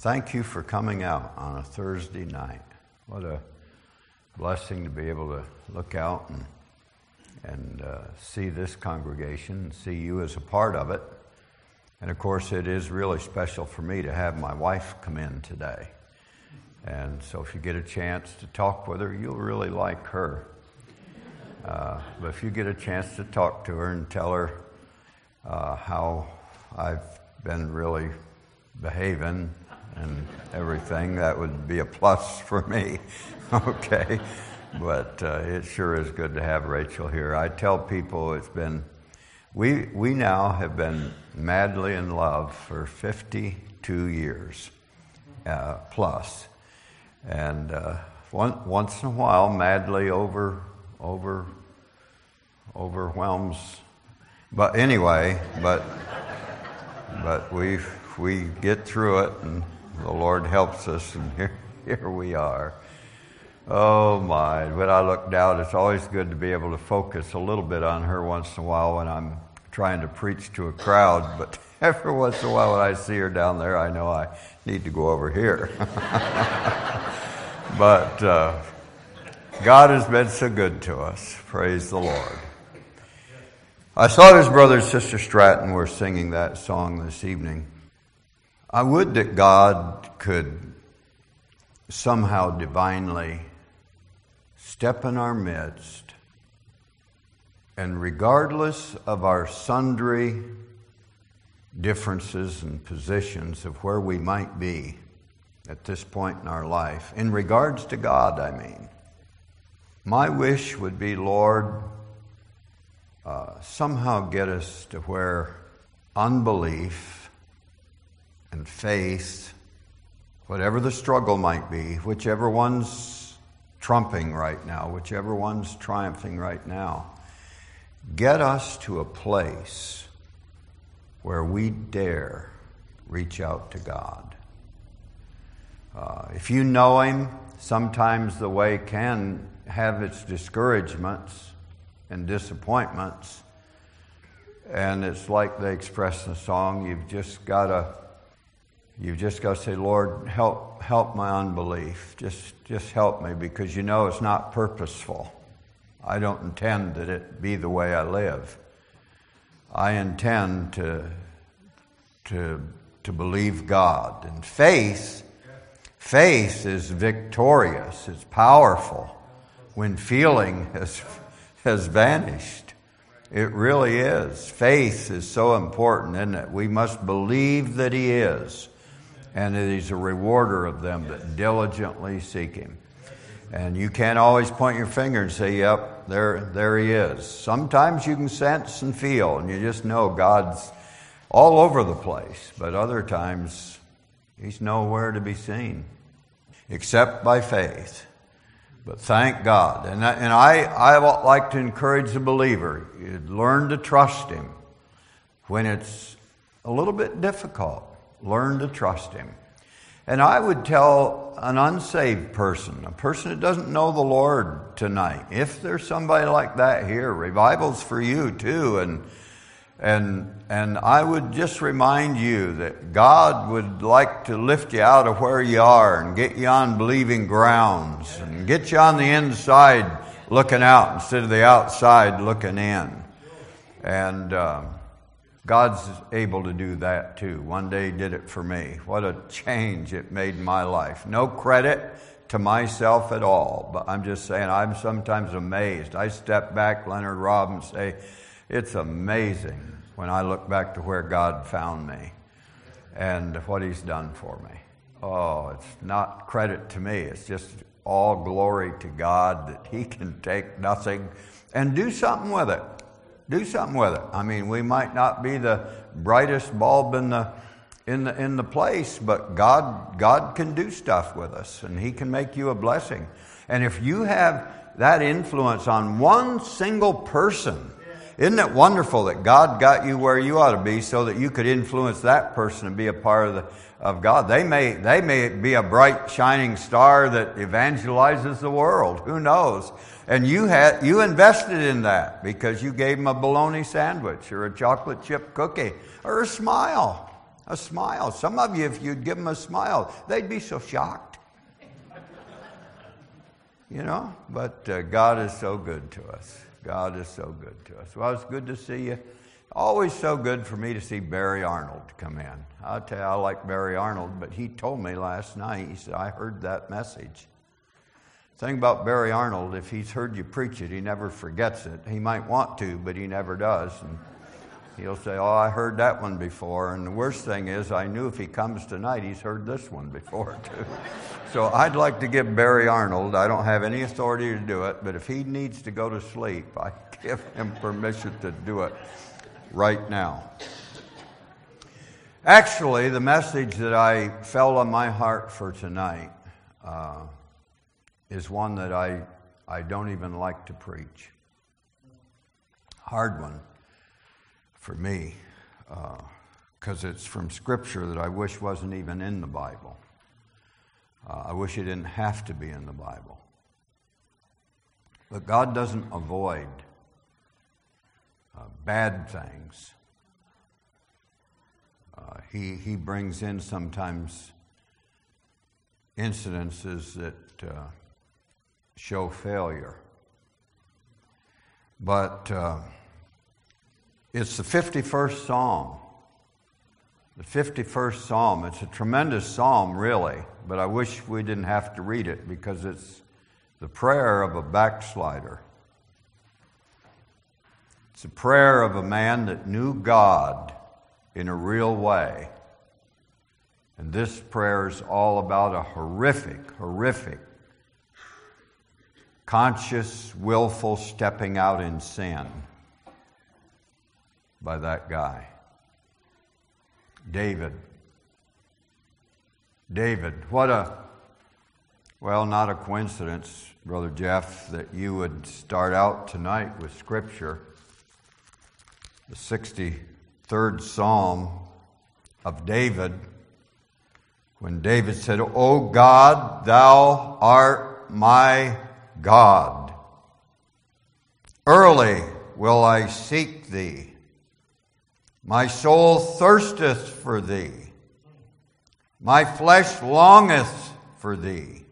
Thank you for coming out on a Thursday night. What a blessing to be able to look out and, and uh, see this congregation, and see you as a part of it. And of course, it is really special for me to have my wife come in today. And so, if you get a chance to talk with her, you'll really like her. Uh, but if you get a chance to talk to her and tell her uh, how I've been really behaving and everything, that would be a plus for me. okay. But uh, it sure is good to have Rachel here. I tell people it's been, we, we now have been madly in love for 52 years uh, plus. And uh, one, once in a while, madly over, over, overwhelms. But anyway, but, but we we get through it and the Lord helps us, and here, here we are. Oh my, when I look down, it's always good to be able to focus a little bit on her once in a while when I'm trying to preach to a crowd, but every once in a while when I see her down there, I know I need to go over here. but uh, God has been so good to us. Praise the Lord. I saw his brother and sister Stratton were singing that song this evening. I would that God could somehow divinely step in our midst and, regardless of our sundry differences and positions of where we might be at this point in our life, in regards to God, I mean, my wish would be, Lord, uh, somehow get us to where unbelief and faith, whatever the struggle might be, whichever one's trumping right now, whichever one's triumphing right now, get us to a place where we dare reach out to God. Uh, if you know Him, sometimes the way can have its discouragements and disappointments. And it's like they express in the song, you've just got to You've just got to say, Lord, help, help my unbelief. Just, just help me because you know it's not purposeful. I don't intend that it be the way I live. I intend to, to, to believe God. And faith, faith is victorious, it's powerful when feeling has, has vanished. It really is. Faith is so important, isn't it? We must believe that He is and that He's a rewarder of them that diligently seek Him. And you can't always point your finger and say, Yep, there, there He is. Sometimes you can sense and feel, and you just know God's all over the place. But other times, He's nowhere to be seen except by faith. But thank God. And, I, and I, I like to encourage the believer learn to trust Him when it's a little bit difficult. Learn to trust Him. And I would tell an unsaved person, a person that doesn't know the Lord tonight, if there's somebody like that here, revival's for you too. And, and, and I would just remind you that God would like to lift you out of where you are and get you on believing grounds and get you on the inside looking out instead of the outside looking in. And, um, God's able to do that too. One day did it for me. What a change it made in my life. No credit to myself at all, but I'm just saying I'm sometimes amazed. I step back, Leonard Robbins, say, it's amazing when I look back to where God found me and what he's done for me. Oh, it's not credit to me. It's just all glory to God that he can take nothing and do something with it do something with it. I mean, we might not be the brightest bulb in the in the in the place, but God God can do stuff with us, and He can make you a blessing. And if you have that influence on one single person, isn't it wonderful that God got you where you ought to be so that you could influence that person and be a part of the of God? They may they may be a bright shining star that evangelizes the world. Who knows? And you had you invested in that because you gave them a bologna sandwich or a chocolate chip cookie or a smile. A smile. Some of you, if you'd give them a smile, they'd be so shocked. you know, but uh, God is so good to us. God is so good to us. Well, it's good to see you. Always so good for me to see Barry Arnold come in. I'll tell you, I like Barry Arnold, but he told me last night, he said, I heard that message. thing about Barry Arnold, if he's heard you preach it, he never forgets it. He might want to, but he never does. And he'll say, Oh, I heard that one before. And the worst thing is, I knew if he comes tonight, he's heard this one before, too. so I'd like to give Barry Arnold, I don't have any authority to do it, but if he needs to go to sleep, I give him permission to do it right now. Actually, the message that I felt on my heart for tonight uh, is one that I, I don't even like to preach. Hard one for me, because uh, it's from Scripture that I wish wasn't even in the Bible. Uh, I wish it didn't have to be in the Bible. But God doesn't avoid bad things. Uh, he, he brings in sometimes incidences that uh, show failure. But uh, it's the 51st Psalm. The 51st Psalm. It's a tremendous psalm, really, but I wish we didn't have to read it because it's the prayer of a backslider. It's a prayer of a man that knew God in a real way. And this prayer is all about a horrific, horrific, conscious, willful stepping out in sin by that guy. David. David. What a, well, not a coincidence, Brother Jeff, that you would start out tonight with Scripture the 63rd Psalm of David, when David said, O God, thou art my God. Early will I seek thee. My soul thirsteth for thee. My flesh longeth for thee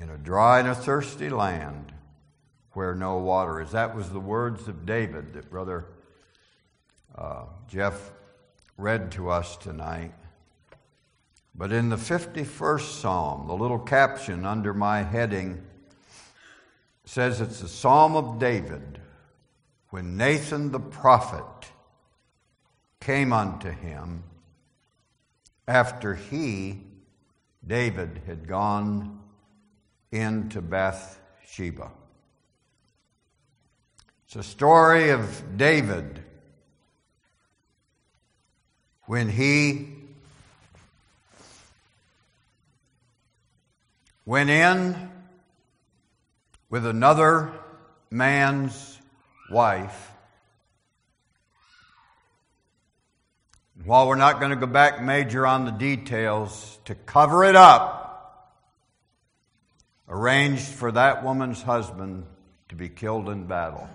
in a dry and a thirsty land where no water is. That was the words of David that Brother uh, Jeff read to us tonight. But in the 51st Psalm, the little caption under my heading says it's a Psalm of David when Nathan the prophet came unto him after he, David, had gone into Bathsheba. It's a story of David when he went in with another man's wife. While we're not going to go back major on the details, to cover it up, arranged for that woman's husband to be killed in battle.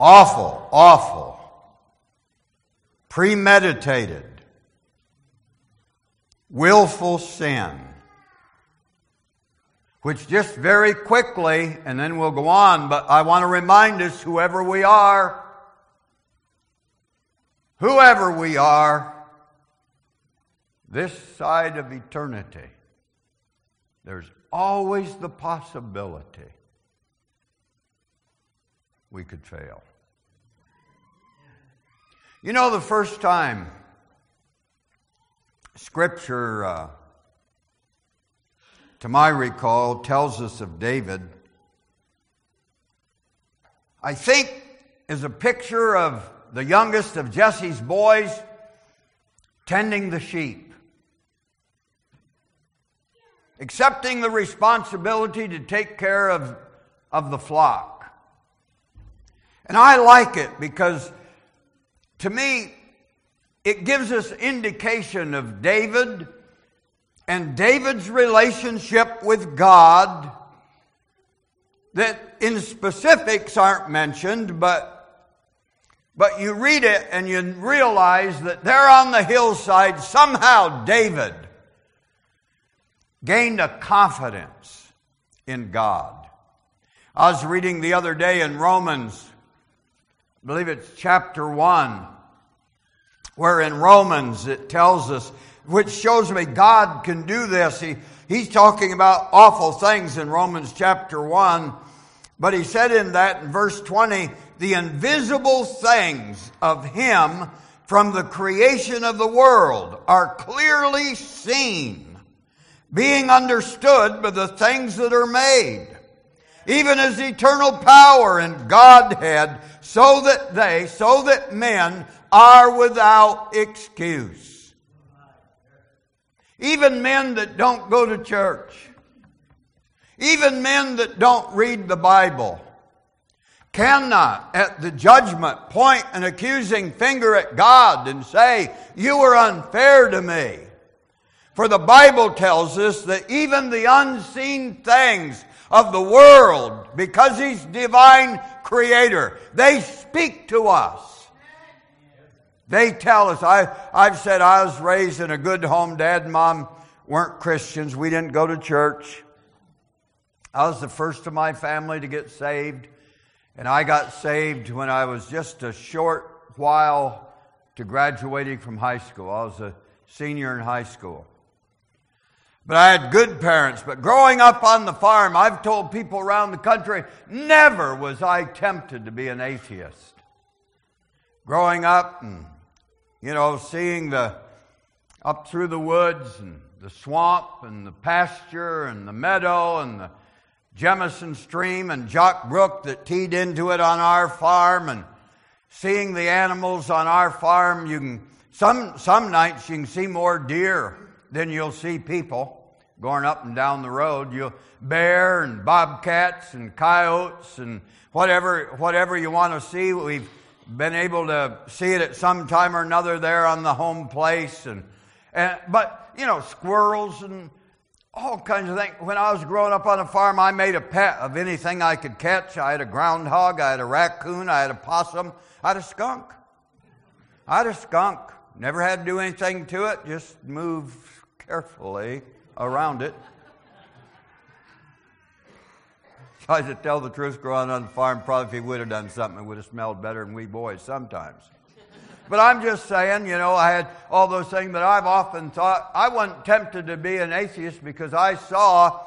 Awful, awful premeditated, willful sin, which just very quickly, and then we'll go on, but I want to remind us whoever we are, whoever we are, this side of eternity, there's always the possibility we could fail. You know, the first time Scripture, uh, to my recall, tells us of David, I think is a picture of the youngest of Jesse's boys tending the sheep, accepting the responsibility to take care of, of the flock. And I like it because to me, it gives us indication of David and David's relationship with God that in specifics aren't mentioned, but But you read it and you realize that there on the hillside, somehow David gained a confidence in God. I was reading the other day in Romans, I believe it's chapter 1, where in Romans it tells us, which shows me God can do this. He, he's talking about awful things in Romans chapter 1, but he said in that in verse 20, the invisible things of Him from the creation of the world are clearly seen, being understood by the things that are made, even as eternal power and Godhead, so that they, so that men are without excuse. Even men that don't go to church, even men that don't read the Bible, cannot at the judgment point an accusing finger at God and say, You were unfair to me. For the Bible tells us that even the unseen things of the world, because He's divine creator, they speak to us. They tell us, I, I've said I was raised in a good home. Dad and mom weren't Christians. We didn't go to church. I was the first of my family to get saved. And I got saved when I was just a short while to graduating from high school. I was a senior in high school. But I had good parents. But growing up on the farm, I've told people around the country, never was I tempted to be an atheist. Growing up and, you know, seeing the, up through the woods and the swamp and the pasture and the meadow and the Jemison Stream and Jock Brook that teed into it on our farm and seeing the animals on our farm. You can, some, some nights you can see more deer than you'll see people going up and down the road. You'll bear and bobcats and coyotes and whatever, whatever you want to see. We've been able to see it at some time or another there on the home place and, and but you know squirrels and all kinds of things. When I was growing up on a farm, I made a pet of anything I could catch. I had a groundhog, I had a raccoon, I had a possum, I had a skunk. I had a skunk. Never had to do anything to it, just move carefully around it. I to tell the truth, growing on the farm, probably if he would have done something, it would have smelled better than we boys sometimes. But I'm just saying, you know, I had all those things, but I've often thought I wasn't tempted to be an atheist because I saw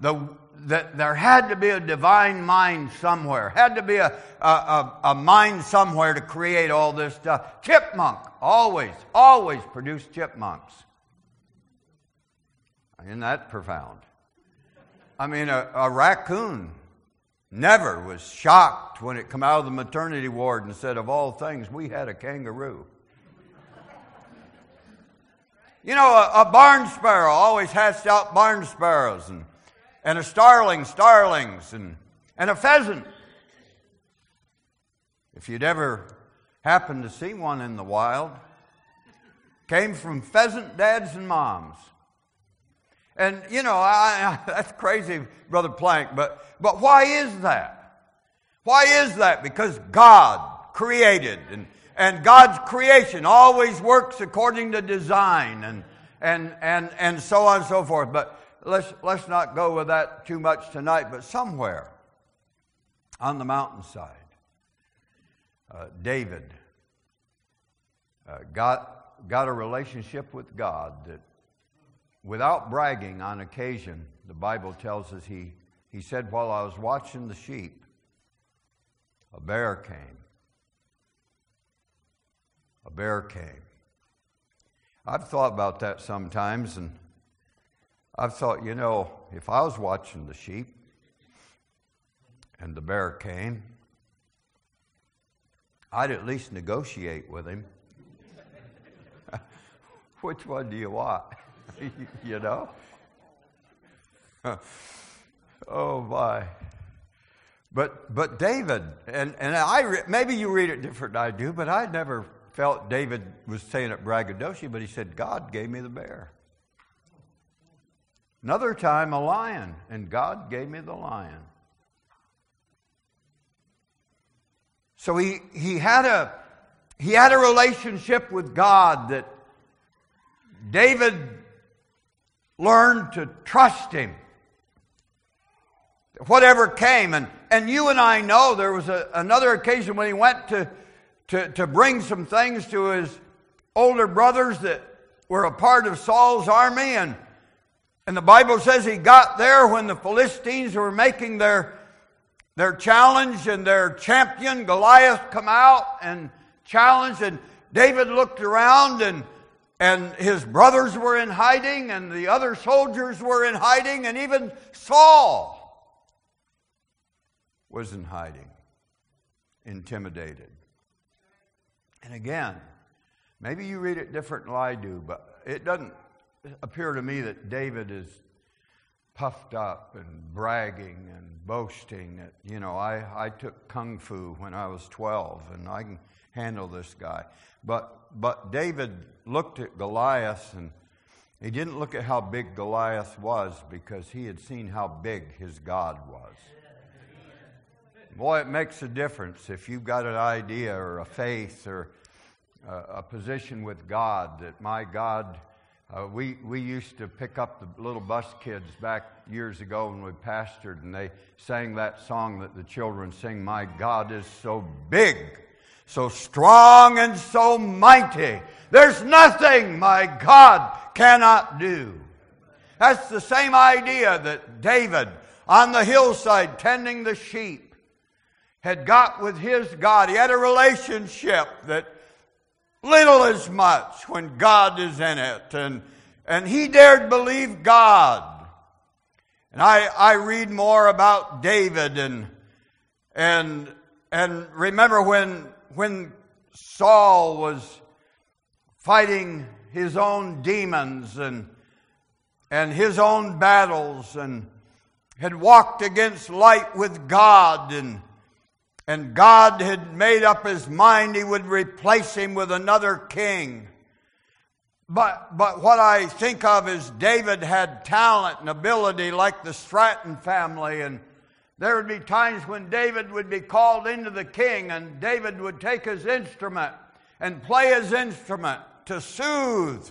the, that there had to be a divine mind somewhere, had to be a, a, a, a mind somewhere to create all this stuff. Chipmunk always, always produced chipmunks. Isn't that profound? I mean, a, a raccoon never was shocked when it come out of the maternity ward and said, of all things, we had a kangaroo. you know, a, a, barn sparrow always hatched out barn sparrows, and, and a starling, starlings, and, and a pheasant. If you'd ever happened to see one in the wild, came from pheasant dads and moms. And, you know, I, I, that's crazy, Brother Plank, but, but why is that? Why is that? Because God created, and, and God's creation always works according to design, and, and, and, and so on and so forth. But let's, let's not go with that too much tonight, but somewhere on the mountainside, uh, David uh, got, got a relationship with God that without bragging on occasion, the Bible tells us he, he said, While I was watching the sheep, a bear came. A bear came. I've thought about that sometimes, and I've thought, you know, if I was watching the sheep and the bear came, I'd at least negotiate with him. Which one do you want? you know? oh my. But but David and and I re, maybe you read it different than I do, but I never felt David was saying it braggadocio, but he said God gave me the bear. Another time a lion, and God gave me the lion. So he he had a he had a relationship with God that David learned to trust him. Whatever came. And, and you and I know there was a, another occasion when he went to, to, to bring some things to his older brothers that were a part of Saul's army. And, and the Bible says he got there when the Philistines were making their, their challenge and their champion Goliath come out and challenge. And David looked around and and his brothers were in hiding, and the other soldiers were in hiding, and even Saul was in hiding, intimidated. And again, maybe you read it different than I do, but it doesn't appear to me that David is puffed up and bragging and boasting that, you know, I, I took kung fu when I was 12 and I can handle this guy. But, but David looked at Goliath and he didn't look at how big Goliath was because he had seen how big his God was. Boy, it makes a difference if you've got an idea or a faith or a, a position with God that my God. Uh, we, we used to pick up the little bus kids back years ago when we pastored, and they sang that song that the children sing My God is so big so strong and so mighty. There's nothing my God cannot do. That's the same idea that David on the hillside tending the sheep had got with his God. He had a relationship that little as much when God is in it. And, and he dared believe God. And I, I read more about David and, and, and remember when when Saul was fighting his own demons and, and his own battles and had walked against light with God and, and God had made up his mind he would replace him with another king. But, but what I think of is David had talent and ability like the Stratton family and there would be times when David would be called into the king, and David would take his instrument and play his instrument to soothe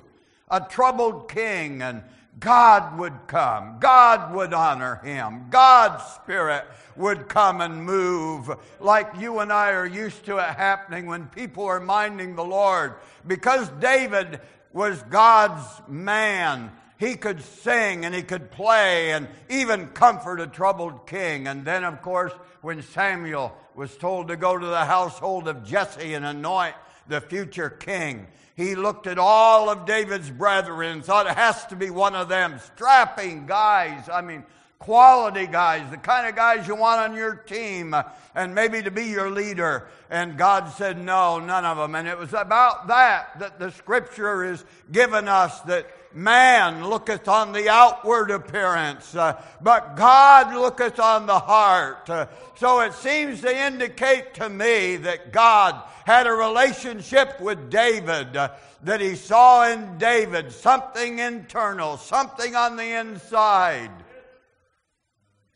a troubled king, and God would come. God would honor him. God's Spirit would come and move like you and I are used to it happening when people are minding the Lord. Because David was God's man, he could sing and he could play and even comfort a troubled king. And then, of course, when Samuel was told to go to the household of Jesse and anoint the future king, he looked at all of David's brethren and thought it has to be one of them. Strapping guys. I mean, quality guys, the kind of guys you want on your team, and maybe to be your leader. And God said, No, none of them. And it was about that that the scripture is given us that Man looketh on the outward appearance, uh, but God looketh on the heart. Uh, so it seems to indicate to me that God had a relationship with David, uh, that he saw in David something internal, something on the inside.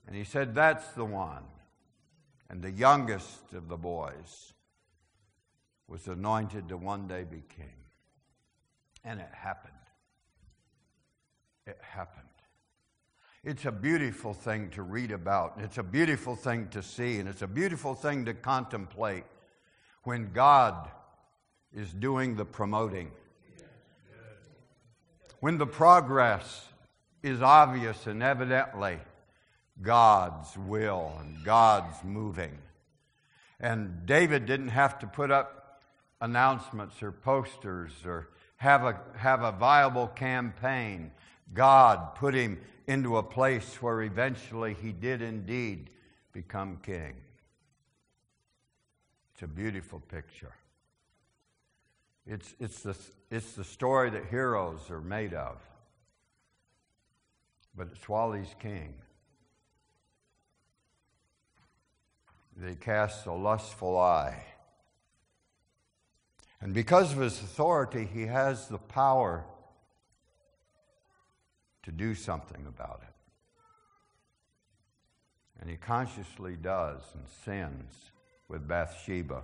And he said, That's the one. And the youngest of the boys was anointed to one day be king. And it happened it happened. It's a beautiful thing to read about, it's a beautiful thing to see, and it's a beautiful thing to contemplate when God is doing the promoting. When the progress is obvious and evidently God's will and God's moving. And David didn't have to put up announcements or posters or have a, have a viable campaign. God put him into a place where eventually he did indeed become king. It's a beautiful picture. It's, it's, the, it's the story that heroes are made of. But it's while he's king that he casts a lustful eye. And because of his authority, he has the power to do something about it. And he consciously does and sins with Bathsheba.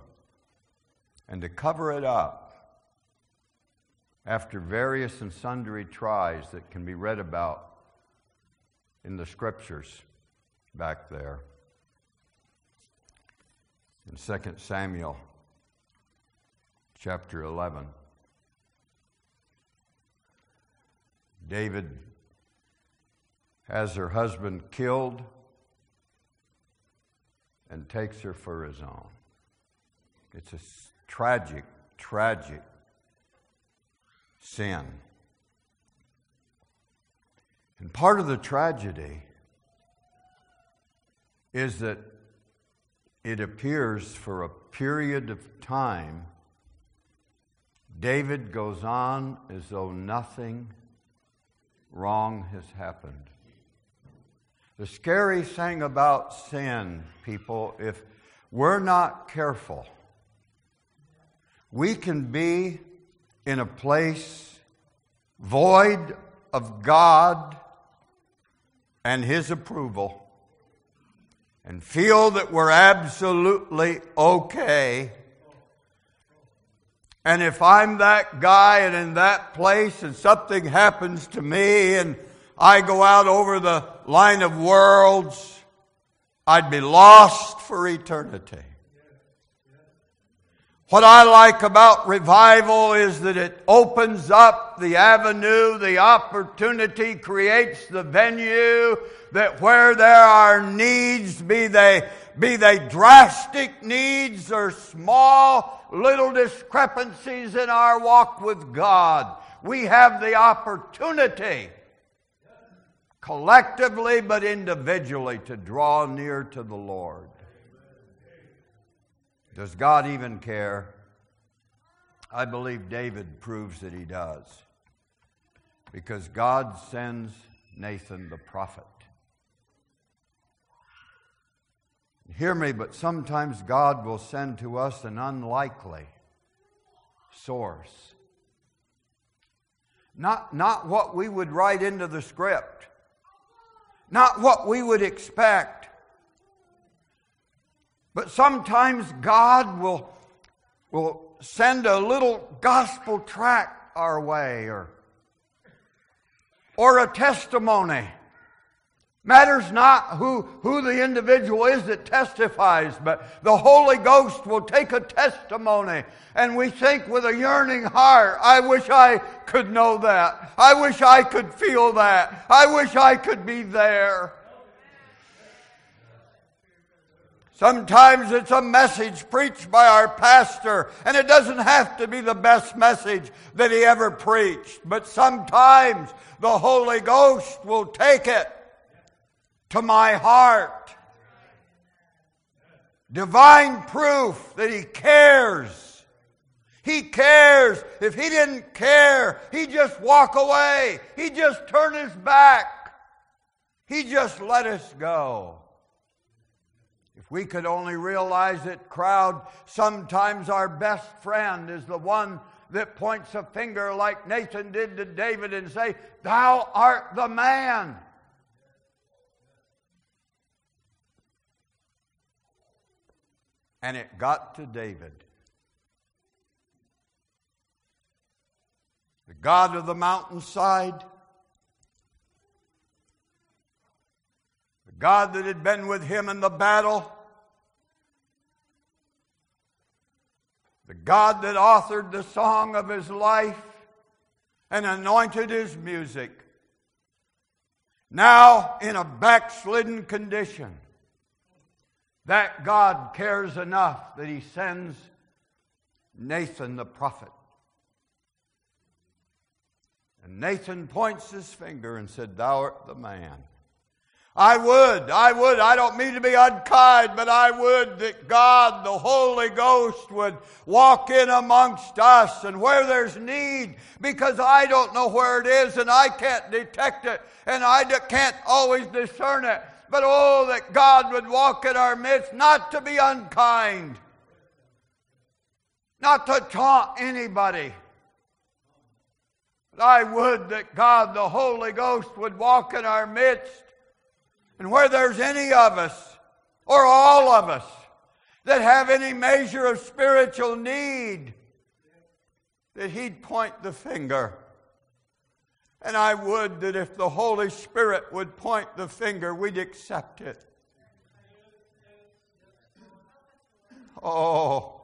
and to cover it up after various and sundry tries that can be read about in the scriptures back there. In 2 Samuel chapter 11, David has her husband killed and takes her for his own. It's a tragic, tragic sin. And part of the tragedy is that it appears for a period of time, David goes on as though nothing wrong has happened. The scary thing about sin, people, if we're not careful, we can be in a place void of God and His approval and feel that we're absolutely okay. And if I'm that guy and in that place and something happens to me and I go out over the line of worlds, I'd be lost for eternity. What I like about revival is that it opens up the avenue, the opportunity, creates the venue that where there are needs, be they, be they drastic needs or small little discrepancies in our walk with God, we have the opportunity collectively but individually to draw near to the Lord. Does God even care? I believe David proves that he does. Because God sends Nathan the prophet. Hear me, but sometimes God will send to us an unlikely source. Not, not what we would write into the script, not what we would expect, but sometimes God will, will send a little gospel tract our way or, or a testimony. Matters not who, who the individual is that testifies, but the Holy Ghost will take a testimony and we think with a yearning heart, I wish I could know that. I wish I could feel that. I wish I could be there. Sometimes it's a message preached by our pastor, and it doesn't have to be the best message that he ever preached. But sometimes the Holy Ghost will take it to my heart. Divine proof that he cares. He cares. If he didn't care, he'd just walk away. He'd just turn his back. He'd just let us go. If we could only realize it, crowd, sometimes our best friend is the one that points a finger like Nathan did to David and say, Thou art the man. And it got to David. The God of the mountainside, God that had been with him in the battle, the God that authored the song of his life and anointed his music, now in a backslidden condition, that God cares enough that he sends Nathan the prophet. And Nathan points his finger and said, Thou art the man. I would, I would, I don't mean to be unkind, but I would that God, the Holy Ghost, would walk in amongst us and where there's need, because I don't know where it is and I can't detect it and I can't always discern it. But oh, that God would walk in our midst, not to be unkind, not to taunt anybody. But I would that God, the Holy Ghost, would walk in our midst and where there's any of us, or all of us, that have any measure of spiritual need, that He'd point the finger. And I would that if the Holy Spirit would point the finger, we'd accept it. Oh,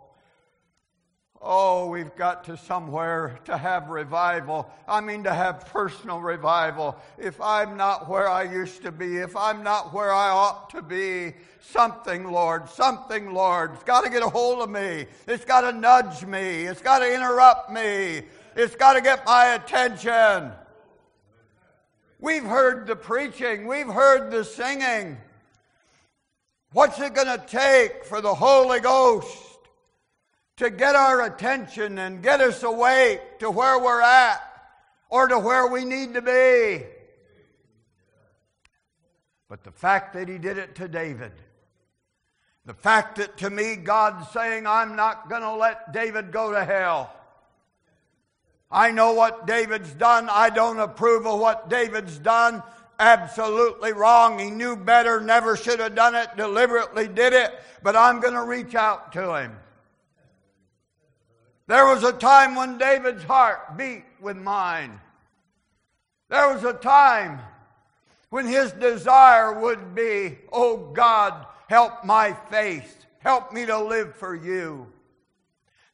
Oh, we've got to somewhere to have revival. I mean, to have personal revival. If I'm not where I used to be, if I'm not where I ought to be, something, Lord, something, Lord, it's got to get a hold of me. It's got to nudge me. It's got to interrupt me. It's got to get my attention. We've heard the preaching, we've heard the singing. What's it going to take for the Holy Ghost to get our attention and get us awake to where we're at or to where we need to be. But the fact that he did it to David, the fact that to me God's saying, I'm not going to let David go to hell. I know what David's done. I don't approve of what David's done. Absolutely wrong. He knew better, never should have done it, deliberately did it, but I'm going to reach out to him. There was a time when David's heart beat with mine. There was a time when his desire would be, Oh God, help my faith. Help me to live for you.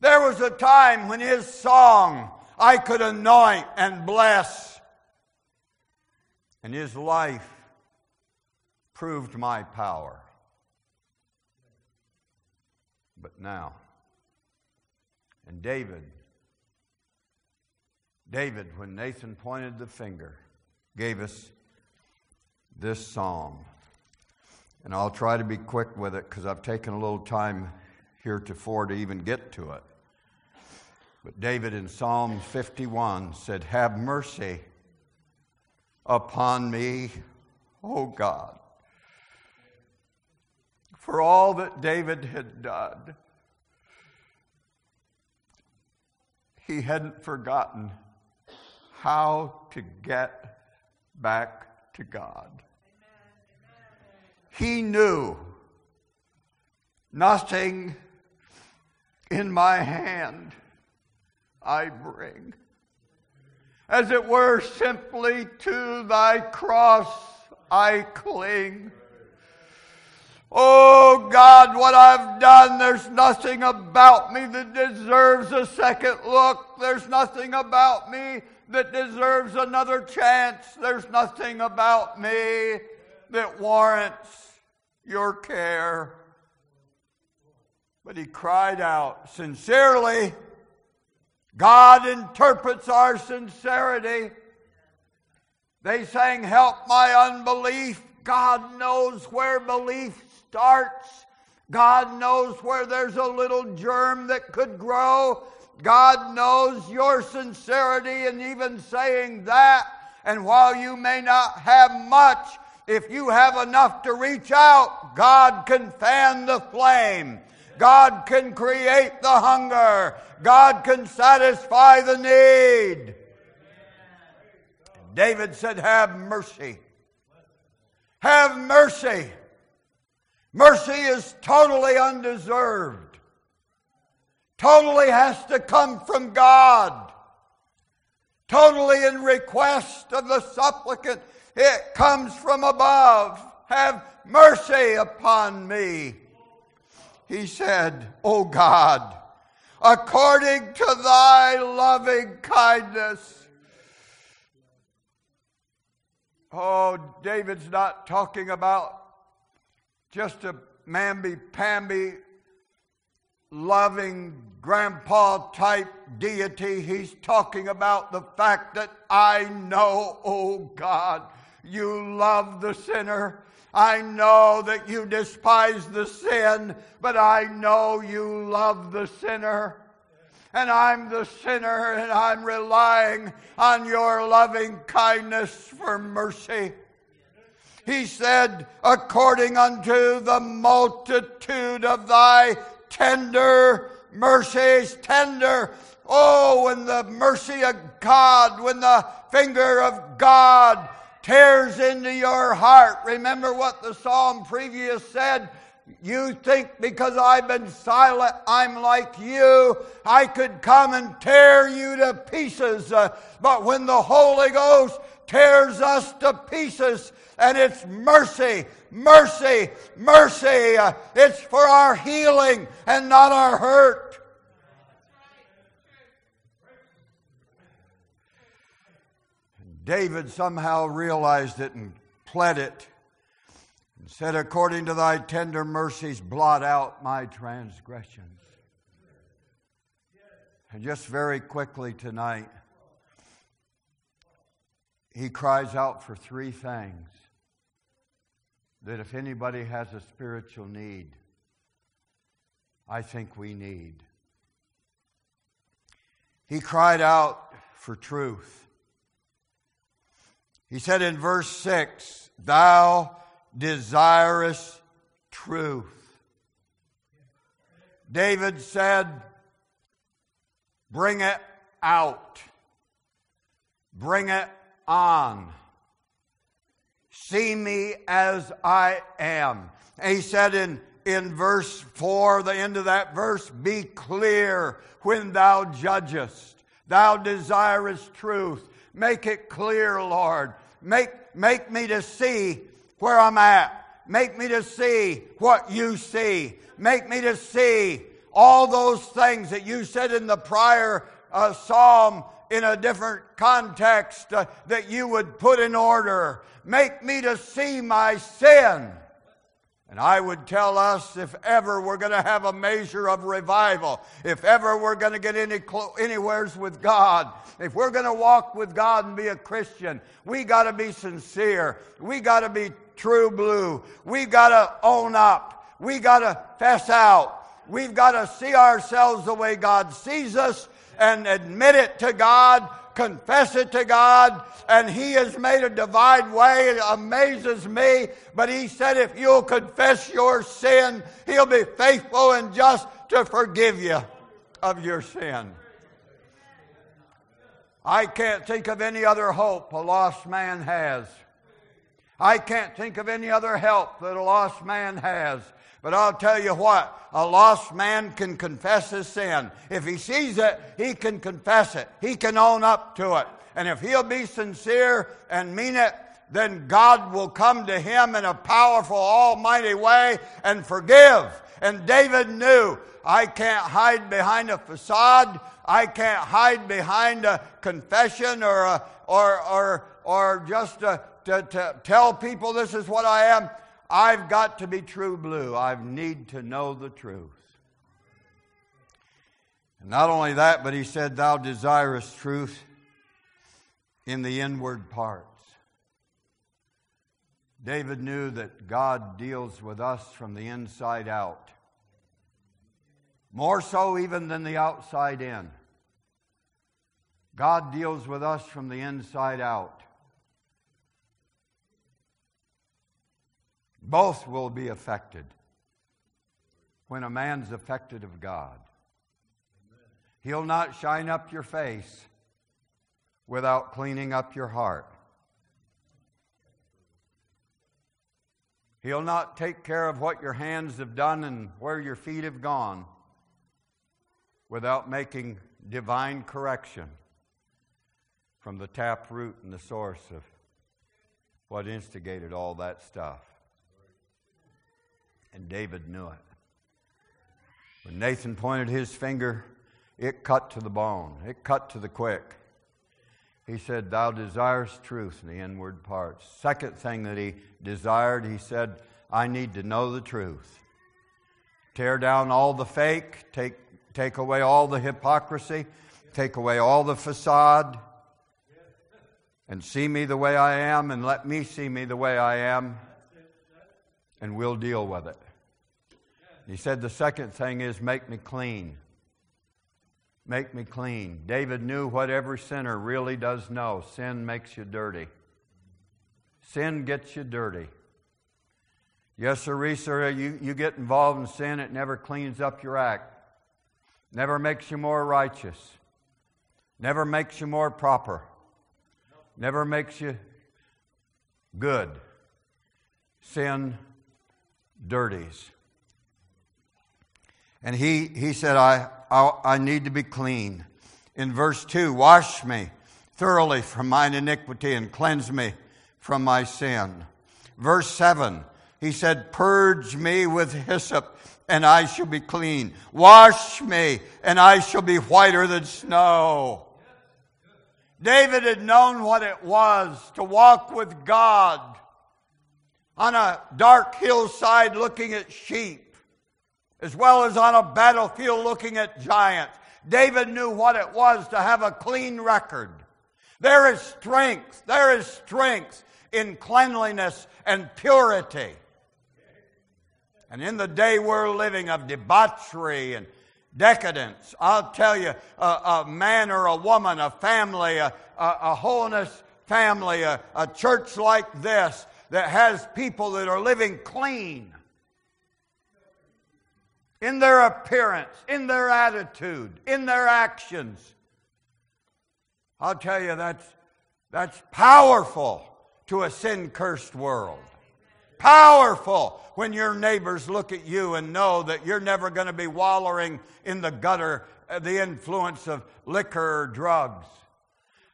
There was a time when his song I could anoint and bless. And his life proved my power. But now, and David, David, when Nathan pointed the finger, gave us this psalm. And I'll try to be quick with it because I've taken a little time heretofore to even get to it. But David in Psalm 51 said, Have mercy upon me, O God. For all that David had done, he hadn't forgotten how to get back to God. He knew nothing in my hand I bring. As it were, simply to thy cross I cling. Oh God, what I've done, there's nothing about me that deserves a second look. There's nothing about me that deserves another chance. There's nothing about me that warrants your care. But he cried out sincerely. God interprets our sincerity. They sang, Help my unbelief. God knows where belief starts. God knows where there's a little germ that could grow. God knows your sincerity in even saying that. And while you may not have much, if you have enough to reach out, God can fan the flame. God can create the hunger. God can satisfy the need. David said, Have mercy. Have mercy. Mercy is totally undeserved, totally has to come from God, totally in request of the supplicant. It comes from above. Have mercy upon me. He said, O God, according to thy loving kindness. Oh, David's not talking about just a mamby-pamby, loving grandpa type deity. He's talking about the fact that I know, oh God, you love the sinner. I know that you despise the sin, but I know you love the sinner. And I'm the sinner, and I'm relying on your loving kindness for mercy. He said, according unto the multitude of thy tender mercies, tender. Oh, when the mercy of God, when the finger of God tears into your heart. Remember what the psalm previous said You think because I've been silent, I'm like you. I could come and tear you to pieces. Uh, but when the Holy Ghost tears us to pieces, and it's mercy, mercy, mercy. Uh, it's for our healing and not our hurt. David somehow realized it and pled it and said, According to thy tender mercies, blot out my transgressions. And just very quickly tonight, he cries out for three things that if anybody has a spiritual need, I think we need. He cried out for truth. He said in verse 6, Thou desirest truth. David said, Bring it out. Bring it on. See me as I am. And he said in, in verse 4, the end of that verse, Be clear when thou judgest. Thou desirest truth. Make it clear, Lord. Make, make me to see where I'm at. Make me to see what you see. Make me to see all those things that you said in the prior uh, psalm in a different context uh, that you would put in order. Make me to see my sin. And I would tell us if ever we're going to have a measure of revival, if ever we're going to get any clo- anywheres with God, if we're going to walk with God and be a Christian, we got to be sincere. We got to be true blue. We got to own up. We got to fess out. We've got to see ourselves the way God sees us and admit it to God confess it to God, and He has made a divine way. It amazes me. But He said, if you'll confess your sin, He'll be faithful and just to forgive you of your sin. I can't think of any other hope a lost man has. I can't think of any other help that a lost man has. But I'll tell you what, a lost man can confess his sin. If he sees it, he can confess it. He can own up to it. And if he'll be sincere and mean it, then God will come to him in a powerful, almighty way and forgive. And David knew, I can't hide behind a facade. I can't hide behind a confession or, a, or, or, or just to, to, to tell people this is what I am. I've got to be true blue. I need to know the truth. And not only that, but he said, Thou desirest truth in the inward parts. David knew that God deals with us from the inside out, more so even than the outside in. God deals with us from the inside out. Both will be affected when a man's affected of God. He'll not shine up your face without cleaning up your heart. He'll not take care of what your hands have done and where your feet have gone without making divine correction from the tap root and the source of what instigated all that stuff. And David knew it. When Nathan pointed his finger, it cut to the bone, it cut to the quick. He said, Thou desirest truth in the inward parts. Second thing that he desired, he said, I need to know the truth. Tear down all the fake, take, take away all the hypocrisy, take away all the facade, and see me the way I am, and let me see me the way I am and we'll deal with it. He said the second thing is make me clean. Make me clean. David knew what every sinner really does know sin makes you dirty. Sin gets you dirty. Yes, sir, sir, you, you get involved in sin, it never cleans up your act, never makes you more righteous, never makes you more proper, never makes you good. Sin dirties. And he, he said, I, I, I need to be clean. In verse 2, wash me thoroughly from mine iniquity and cleanse me from my sin. Verse 7, he said, Purge me with hyssop, and I shall be clean. Wash me, and I shall be whiter than snow. David had known what it was to walk with God on a dark hillside looking at sheep, as well as on a battlefield looking at giants. David knew what it was to have a clean record. There is strength, there is strength in cleanliness and purity. And in the day we're living of debauchery and decadence, I'll tell you, a, a man or a woman, a family, a, a, a holiness family, a, a church like this that has people that are living clean in their appearance, in their attitude, in their actions. I'll tell you, that's, that's powerful to a sin cursed world. Powerful when your neighbors look at you and know that you're never going to be wallowing in the gutter, uh, the influence of liquor or drugs.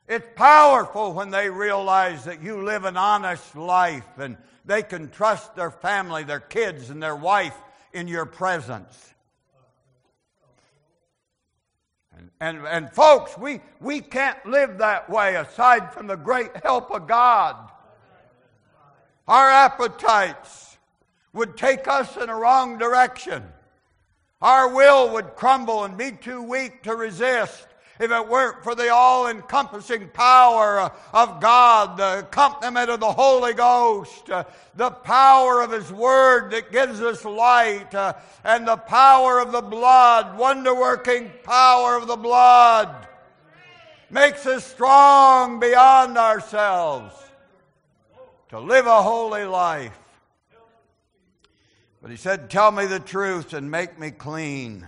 It's powerful when they realize that you live an honest life and they can trust their family, their kids, and their wife in your presence. And, and, and folks, we, we can't live that way aside from the great help of God. Our appetites would take us in a wrong direction. Our will would crumble and be too weak to resist if it weren't for the all encompassing power of God, the accompaniment of the Holy Ghost, uh, the power of His Word that gives us light, uh, and the power of the blood, wonder working power of the blood, makes us strong beyond ourselves to live a holy life. But he said, Tell me the truth and make me clean.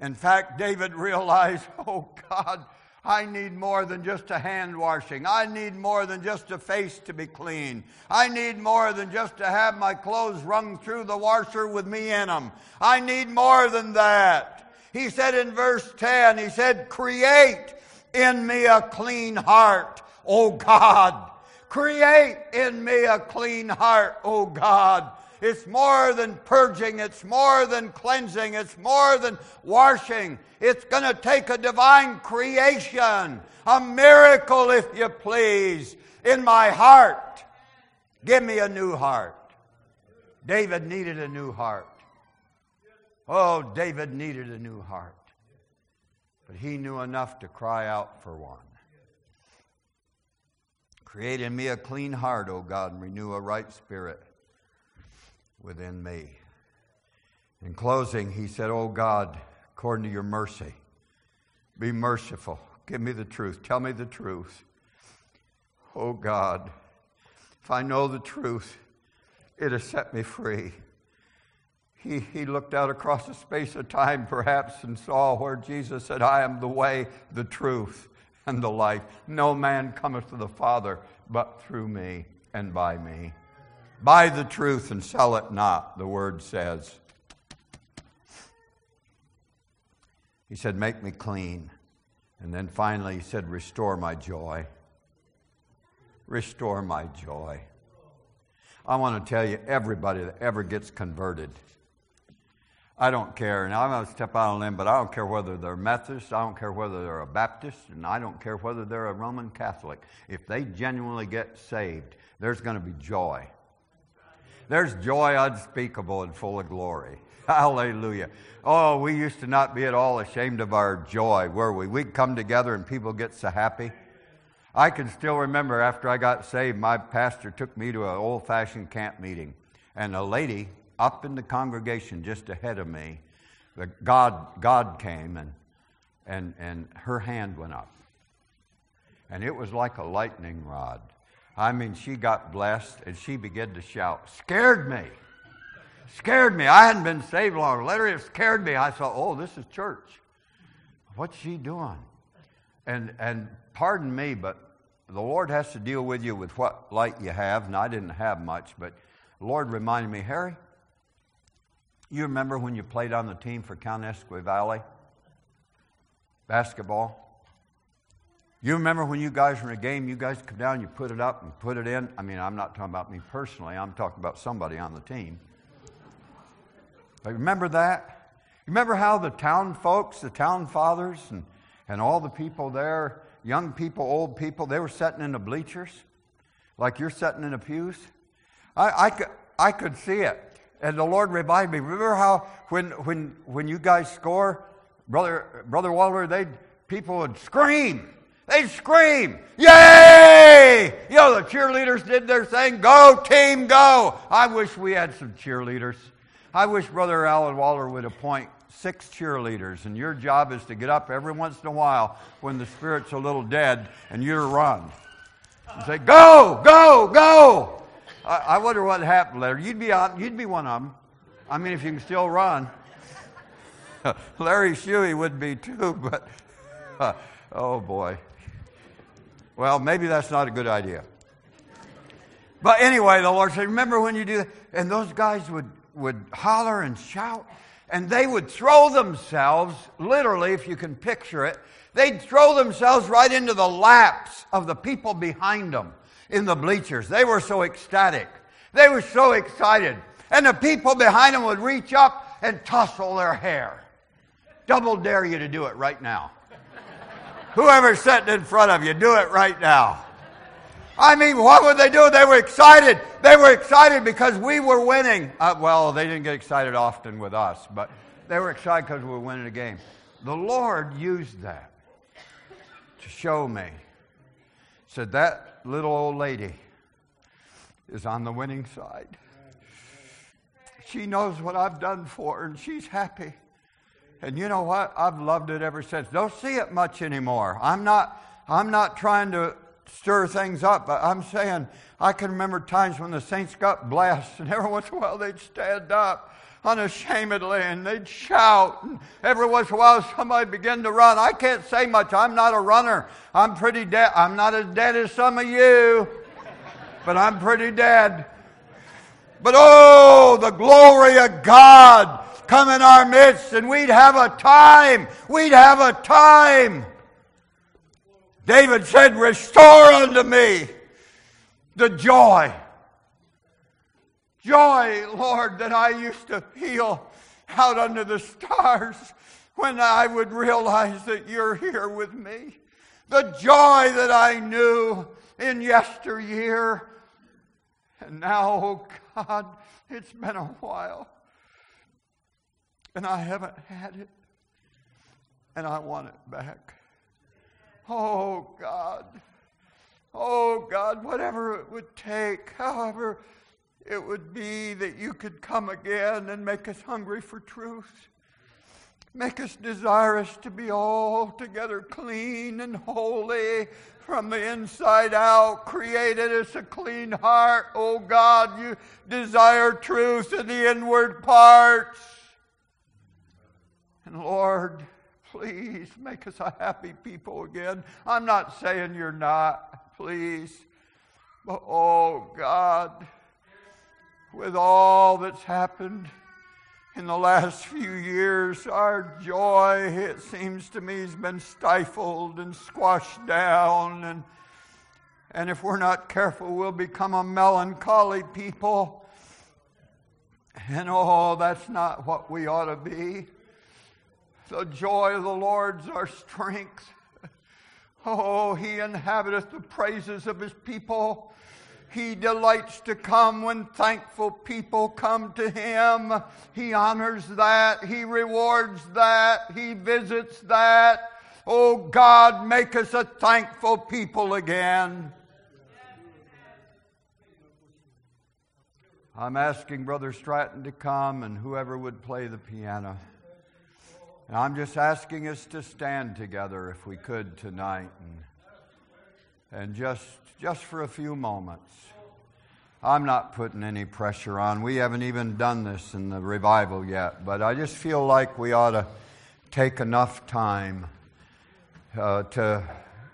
In fact, David realized, oh God, I need more than just a hand washing. I need more than just a face to be clean. I need more than just to have my clothes wrung through the washer with me in them. I need more than that. He said in verse 10, he said, create in me a clean heart, O God Create in me a clean heart, O God. It's more than purging. It's more than cleansing. It's more than washing. It's going to take a divine creation, a miracle, if you please, in my heart. Give me a new heart. David needed a new heart. Oh, David needed a new heart. But he knew enough to cry out for one. Create in me a clean heart, O God, and renew a right spirit within me. In closing, he said, O God, according to your mercy, be merciful. Give me the truth. Tell me the truth. O God, if I know the truth, it has set me free. He, he looked out across a space of time, perhaps, and saw where Jesus said, I am the way, the truth, and the life. No man cometh to the Father but through me and by me. Buy the truth and sell it not, the word says. He said, Make me clean. And then finally, he said, Restore my joy. Restore my joy. I want to tell you, everybody that ever gets converted I don't care, and I'm going to step out on limb, but I don't care whether they're Methodist, I don't care whether they're a Baptist, and I don't care whether they're a Roman Catholic. If they genuinely get saved, there's going to be joy. There's joy unspeakable and full of glory. Hallelujah. Oh, we used to not be at all ashamed of our joy, were we? We'd come together and people get so happy. I can still remember after I got saved, my pastor took me to an old fashioned camp meeting, and a lady up in the congregation just ahead of me, the God, God came and, and, and her hand went up. And it was like a lightning rod. I mean, she got blessed and she began to shout. Scared me. Scared me. I hadn't been saved long. Literally, it scared me. I thought, oh, this is church. What's she doing? And, and pardon me, but the Lord has to deal with you with what light you have, and I didn't have much, but Lord reminded me, Harry, You remember when you played on the team for Cowanesque Valley? Basketball? You remember when you guys were in a game, you guys come down, you put it up and put it in? I mean, I'm not talking about me personally, I'm talking about somebody on the team. But remember that? Remember how the town folks, the town fathers, and, and all the people there, young people, old people, they were sitting in the bleachers like you're sitting in the pews? I, I, could, I could see it. And the Lord revived me. Remember how when, when, when you guys score, Brother, Brother Waller, they people would scream. They'd scream, Yay! You know, the cheerleaders did their thing. Go, team, go. I wish we had some cheerleaders. I wish Brother Alan Waller would appoint six cheerleaders, and your job is to get up every once in a while when the spirit's a little dead and you run. And say, Go, go, go. I, I wonder what happened later. You'd be, on, you'd be one of them. I mean, if you can still run. Larry Shuey would be too, but oh boy. Well, maybe that's not a good idea. But anyway, the Lord said, Remember when you do that? And those guys would, would holler and shout, and they would throw themselves, literally, if you can picture it, they'd throw themselves right into the laps of the people behind them in the bleachers. They were so ecstatic. They were so excited. And the people behind them would reach up and tussle their hair. Double dare you to do it right now. Whoever's sitting in front of you, do it right now. I mean, what would they do? They were excited. They were excited because we were winning. Uh, well, they didn't get excited often with us, but they were excited because we were winning a game. The Lord used that to show me. Said that little old lady is on the winning side. She knows what I've done for her, and she's happy. And you know what? I've loved it ever since. Don't see it much anymore. I'm not, I'm not trying to stir things up, but I'm saying I can remember times when the saints got blessed, and every once in a while they'd stand up unashamedly and they'd shout. And every once in a while somebody began to run. I can't say much. I'm not a runner. I'm pretty dead. I'm not as dead as some of you, but I'm pretty dead. But oh, the glory of God come in our midst and we'd have a time. We'd have a time. David said, Restore unto me the joy. Joy, Lord, that I used to feel out under the stars when I would realize that you're here with me. The joy that I knew in yesteryear. And now, oh God, it's been a while and I haven't had it, and I want it back. Oh, God. Oh, God, whatever it would take, however it would be that you could come again and make us hungry for truth. Make us desirous to be altogether clean and holy from the inside out. Created us a clean heart. Oh God, you desire truth in the inward parts. And Lord, please make us a happy people again. I'm not saying you're not, please. But oh God, with all that's happened in the last few years, our joy, it seems to me, has been stifled and squashed down. And, and if we're not careful, we'll become a melancholy people. And oh, that's not what we ought to be. The joy of the Lord's our strength. Oh, he inhabiteth the praises of his people. He delights to come when thankful people come to him. He honors that. He rewards that. He visits that. Oh God, make us a thankful people again. I'm asking Brother Stratton to come and whoever would play the piano. And I'm just asking us to stand together if we could tonight and, and just, just for a few moments. I'm not putting any pressure on. We haven't even done this in the revival yet, but I just feel like we ought to take enough time uh, to,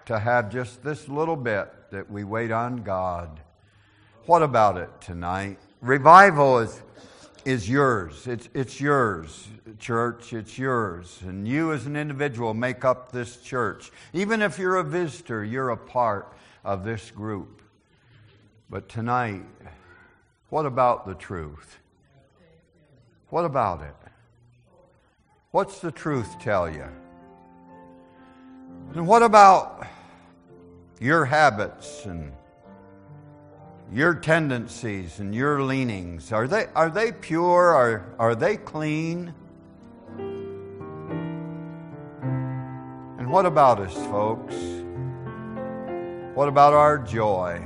to have just this little bit that we wait on God. What about it tonight? Revival is is yours. It's, it's yours, church. It's yours. And you, as an individual, make up this church. Even if you're a visitor, you're a part of this group. But tonight, what about the truth? What about it? What's the truth tell you? And what about your habits and your tendencies and your leanings? Are they, are they pure? Are, are they clean? And what about us, folks? What about our joy?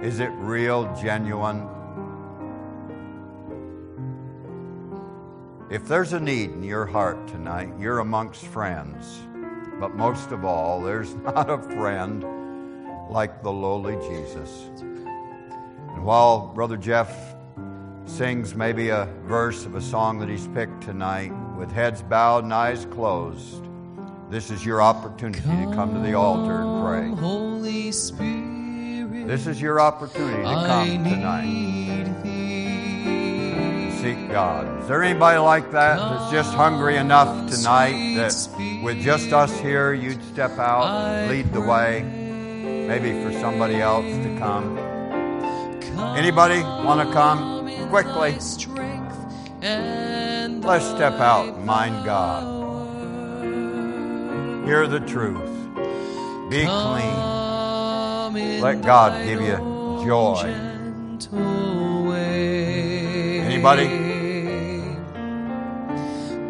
Is it real, genuine? If there's a need in your heart tonight, you're amongst friends. But most of all, there's not a friend like the lowly Jesus. And while Brother Jeff sings maybe a verse of a song that he's picked tonight, with heads bowed and eyes closed, this is your opportunity to come to the altar and pray. Holy Spirit, This is your opportunity to come tonight. thee. seek God. Is there anybody like that that's just hungry enough tonight that with just us here, you'd step out and lead the way, maybe for somebody else to come? Anybody want to come quickly? Let's step out mind God. Hear the truth. Be clean. Let God give you joy. Anybody?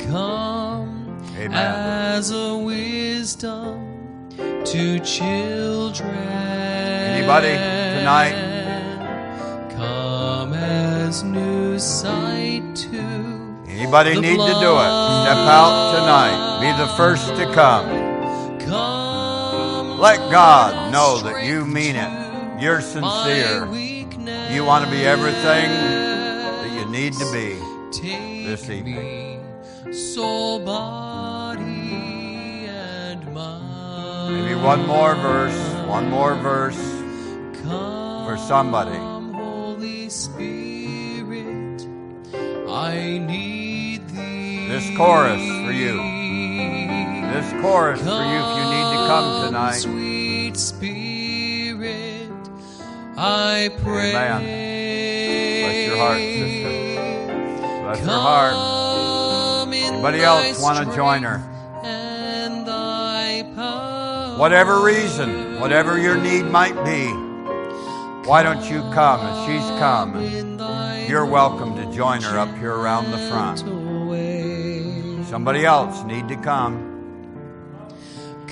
Come Amen. as a wisdom to children. Anybody tonight? Come as new sight to Anybody need to do it? Step out tonight. Be the first to come. come. Let God know that you mean it. You're sincere. You want to be everything that you need to be. This evening. soul, body, and mind. Maybe one more verse, one more verse for somebody. I need thee. This chorus for you. This chorus for you if you need to come tonight. Sweet Spirit, I pray. Amen. Bless your heart, sister. Bless your heart. Anybody else want to join her? And thy power. Whatever reason, whatever your need might be, why don't you come as she's come? You're welcome to join her up here around the front. Somebody else need to come.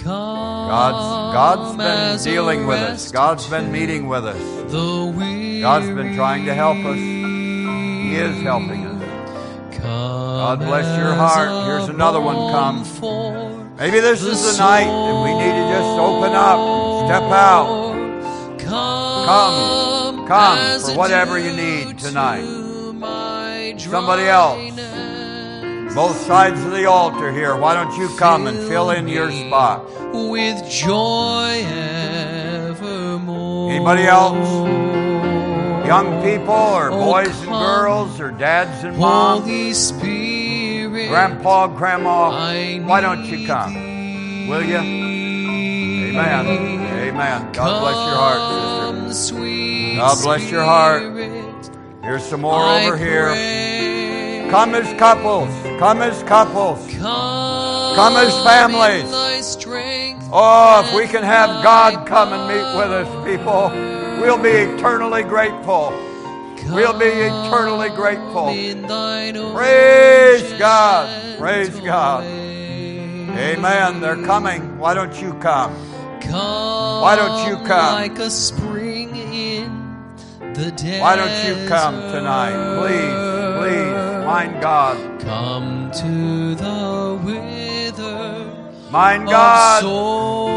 God's God's been dealing with us. God's been meeting with us. God's been trying to help us. He is helping us. God bless your heart. Here's another one come. Maybe this is the night that we need to just open up step out. Come, Come for whatever you need tonight. Somebody else. Both sides of the altar here. Why don't you come and fill in your spot? with joy evermore. Anybody else? Young people or Oh, boys and girls or dads and moms, Holy Spirit, grandpa, grandma, I why don't you come? thee. Will you? Amen. Amen. God bless your heart, sister. Sweet God bless your heart. Here's some more I over here. Come as couples. Come as couples. Come, Come as families. in thy strength Oh, if we can have God come and meet with us, people, we'll be eternally grateful. We'll be eternally grateful. in thine own Praise God. Praise God. Amen. They're coming. Why don't you come? Come Why don't you come? like a spring in? Why don't you come tonight? Please, please, mind God. Come to the wither. Mind God.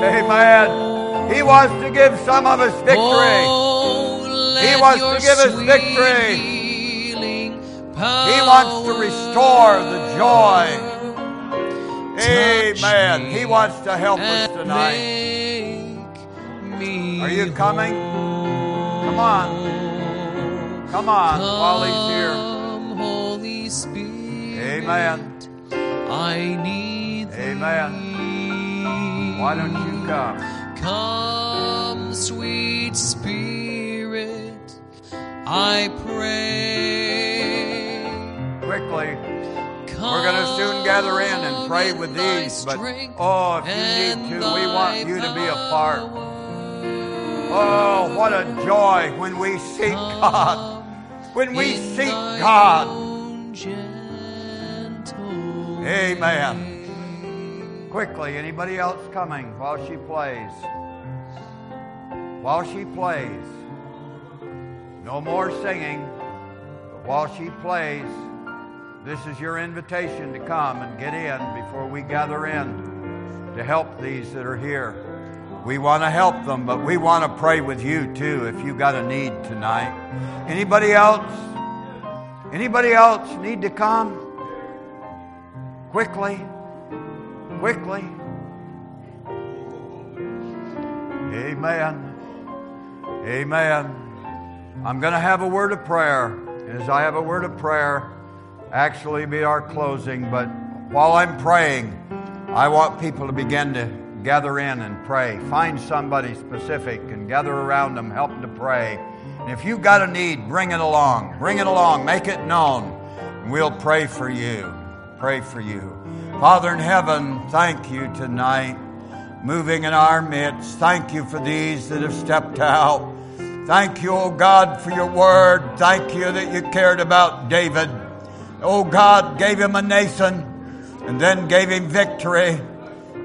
Amen. He wants to give some of us victory. Oh, He wants to give us victory. He wants to restore the joy. Amen. He wants to help us tonight. Are you coming? Come on. Come on while he's here. Holy Holy Spirit. Amen. I need Amen. thee. Why don't you come? Come, sweet Spirit, I pray. Quickly. We're going to soon gather in and pray with these, but oh, if you need to, we want you to be a part. Oh, what a joy when we seek God. When we seek God. Amen. Quickly, anybody else coming while she plays? While she plays. No more singing, but while she plays, this is your invitation to come and get in before we gather in to help these that are here. We want to help them, but we want to pray with you too if you got a need tonight. Anybody else? Anybody else need to come? Quickly. Quickly. Amen. Amen. I'm going to have a word of prayer. As I have a word of prayer, actually be our closing, but while I'm praying, I want people to begin to gather in and pray. Find somebody specific and gather around them, help them to pray. And if you've got a need, bring it along. Bring it along. Make it known. And we'll pray for you. Pray for you. Father in heaven, thank you tonight. Moving in our midst. Thank you for these that have stepped out. Thank you, O oh God, for your word. Thank you that you cared about David. Oh God gave him a nation and then gave him victory.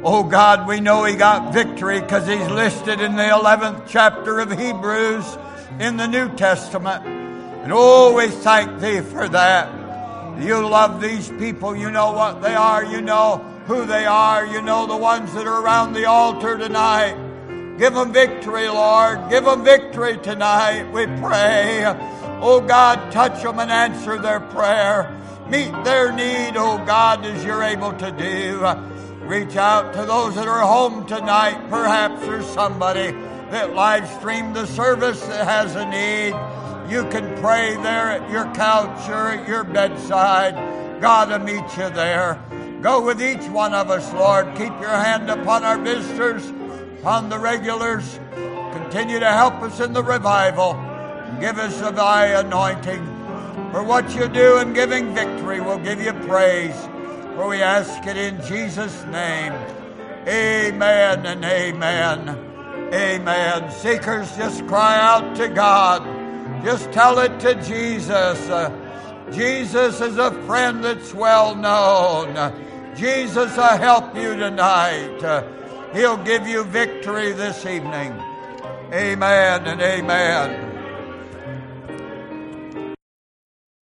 Oh God, we know he got victory because he's listed in the 11th chapter of Hebrews in the New Testament. And oh, we thank thee for that. You love these people. You know what they are. You know who they are. You know the ones that are around the altar tonight. Give them victory, Lord. Give them victory tonight, we pray. Oh God, touch them and answer their prayer. Meet their need, oh God, as you're able to do. Reach out to those that are home tonight. Perhaps there's somebody that live streamed the service that has a need. You can pray there at your couch or at your bedside. God will meet you there. Go with each one of us, Lord. Keep your hand upon our visitors, upon the regulars. Continue to help us in the revival. Give us of thy anointing. For what you do in giving victory, we'll give you praise. For we ask it in Jesus' name. Amen and amen. Amen. Seekers, just cry out to God. Just tell it to Jesus. Jesus is a friend that's well known. Jesus will help you tonight. He'll give you victory this evening. Amen and amen.